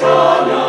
eternal.